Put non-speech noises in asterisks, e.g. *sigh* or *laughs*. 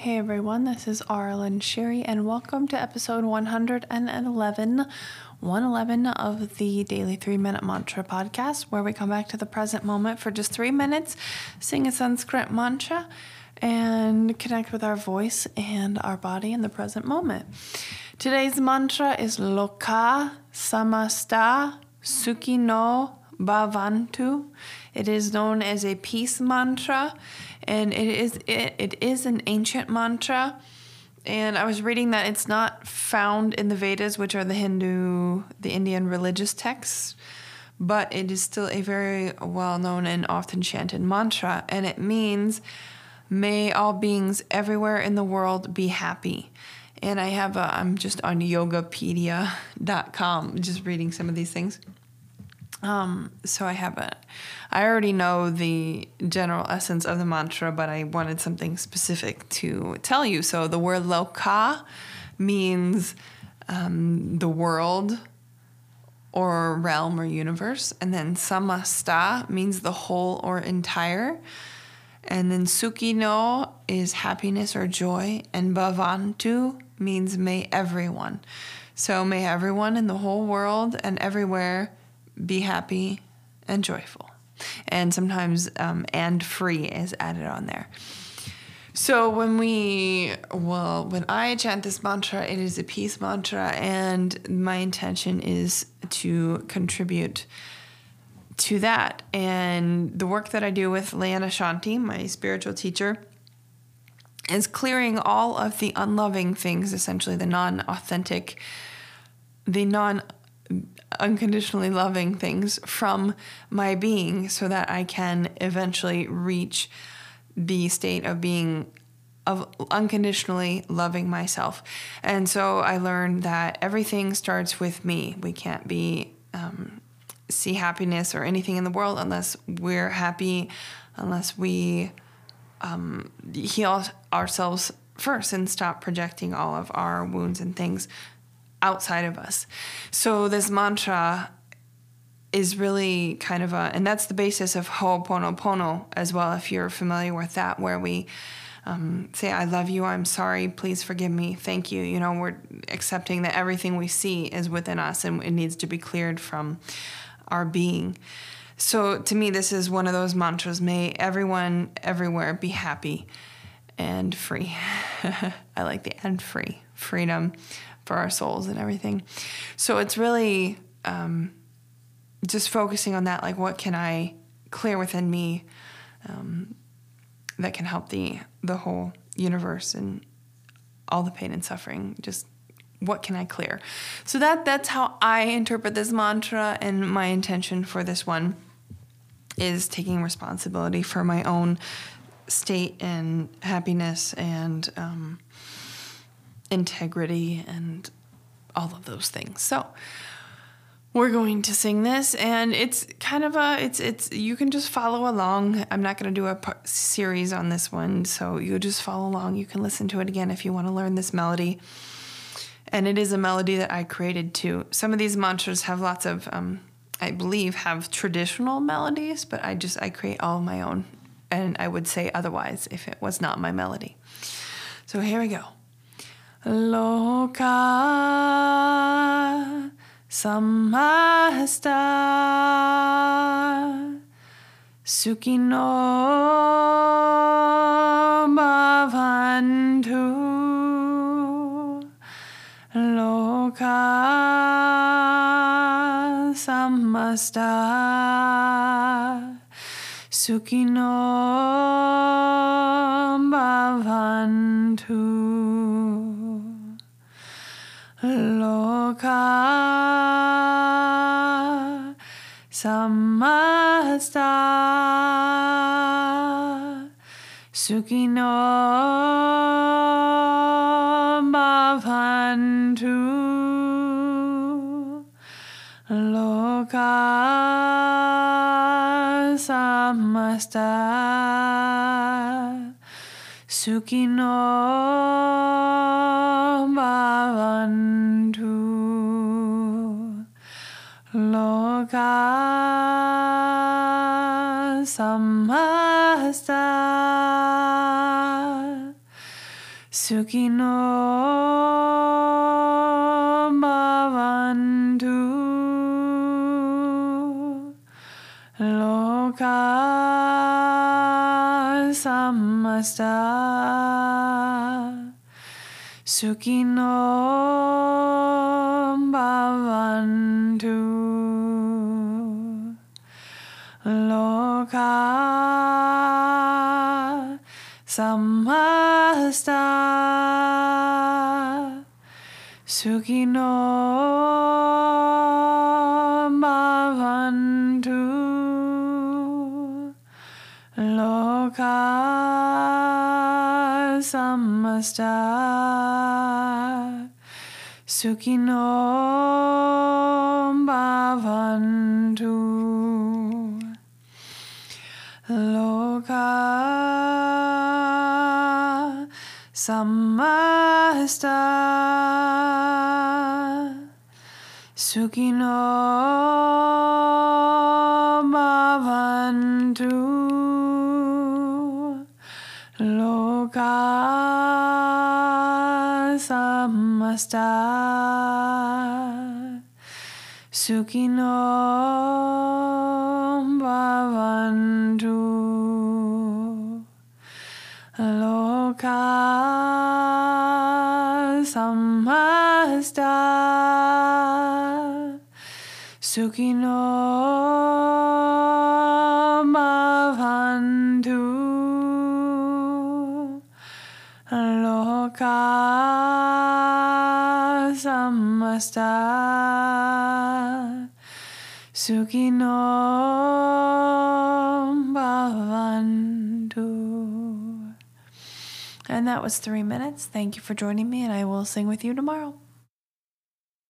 Hey everyone, this is Aaralyn Shiri, and welcome to episode 111, 111 of the Daily Three Minute Mantra podcast, where we come back to the present moment for just three minutes, sing a Sanskrit mantra, and connect with our voice and our body in the present moment. Today's mantra is Loka Samasta Sukhino Bhavantu. It is known as a peace mantra, and it is it, it is an ancient mantra. And I was reading that it's not found in the Vedas, which are the Hindu, the Indian religious texts, but it is still a very well known and often chanted mantra. And it means, May all beings everywhere in the world be happy. And I have a, I'm just on yogapedia.com, just reading some of these things. Um, so I haven't. I already know the general essence of the mantra, but I wanted something specific to tell you. So the word loka means um, the world or realm or universe, and then samasta means the whole or entire. And then sukhino is happiness or joy, and bhavantu means may everyone. So may everyone in the whole world and everywhere be happy and joyful. And sometimes um, and free is added on there. So when we, well, when I chant this mantra, it is a peace mantra, and my intention is to contribute to that. And the work that I do with Leanna Shanti, my spiritual teacher, is clearing all of the unloving things, essentially the non authentic, the non unconditionally loving things from my being so that I can eventually reach the state of being of unconditionally loving myself. And so I learned that everything starts with me. We can't be um, see happiness or anything in the world unless we're happy, unless we um, heal ourselves first and stop projecting all of our wounds and things outside of us. So this mantra is really kind of a, and that's the basis of Ho'oponopono as well, if you're familiar with that, where we um, say, I love you, I'm sorry, please forgive me, thank you. You know, we're accepting that everything we see is within us and it needs to be cleared from our being. So to me, this is one of those mantras may everyone everywhere be happy and free. *laughs* I like the and free, freedom for our souls and everything. So it's really um, just focusing on that like, what can I clear within me um, that can help the, the whole universe and all the pain and suffering? Just what can I clear? So that that's how I interpret this mantra and my intention for this one is taking responsibility for my own state and happiness and um, integrity and all of those things. So we're going to sing this and it's kind of a it's it's you can just follow along. I'm not going to do a p- series on this one so you just follow along. You can listen to it again if you want to learn this melody. And it is a melody that i created too some of these mantras have lots of um, i believe have traditional melodies but i just i create all my own and i would say otherwise if it was not my melody. So here we go Loka samasta sukhino bhavantu loka samasta sukhino bhavantu samasta sukhino bhavantu loka samasta sukhino bhavantu loka samasta Sukhino bhavantu loka samasta Sukhino loka samasta Sukhino bhavantu loka samasta Sukhino bhavantu loka samasta Sukhino bhavantu loka samasta Sukhino bhavantu loka samasta. Sukhino bhavantu loka samasta Sukhino bhavantu and that was three minutes. Thank you for joining me, and I will sing with you tomorrow.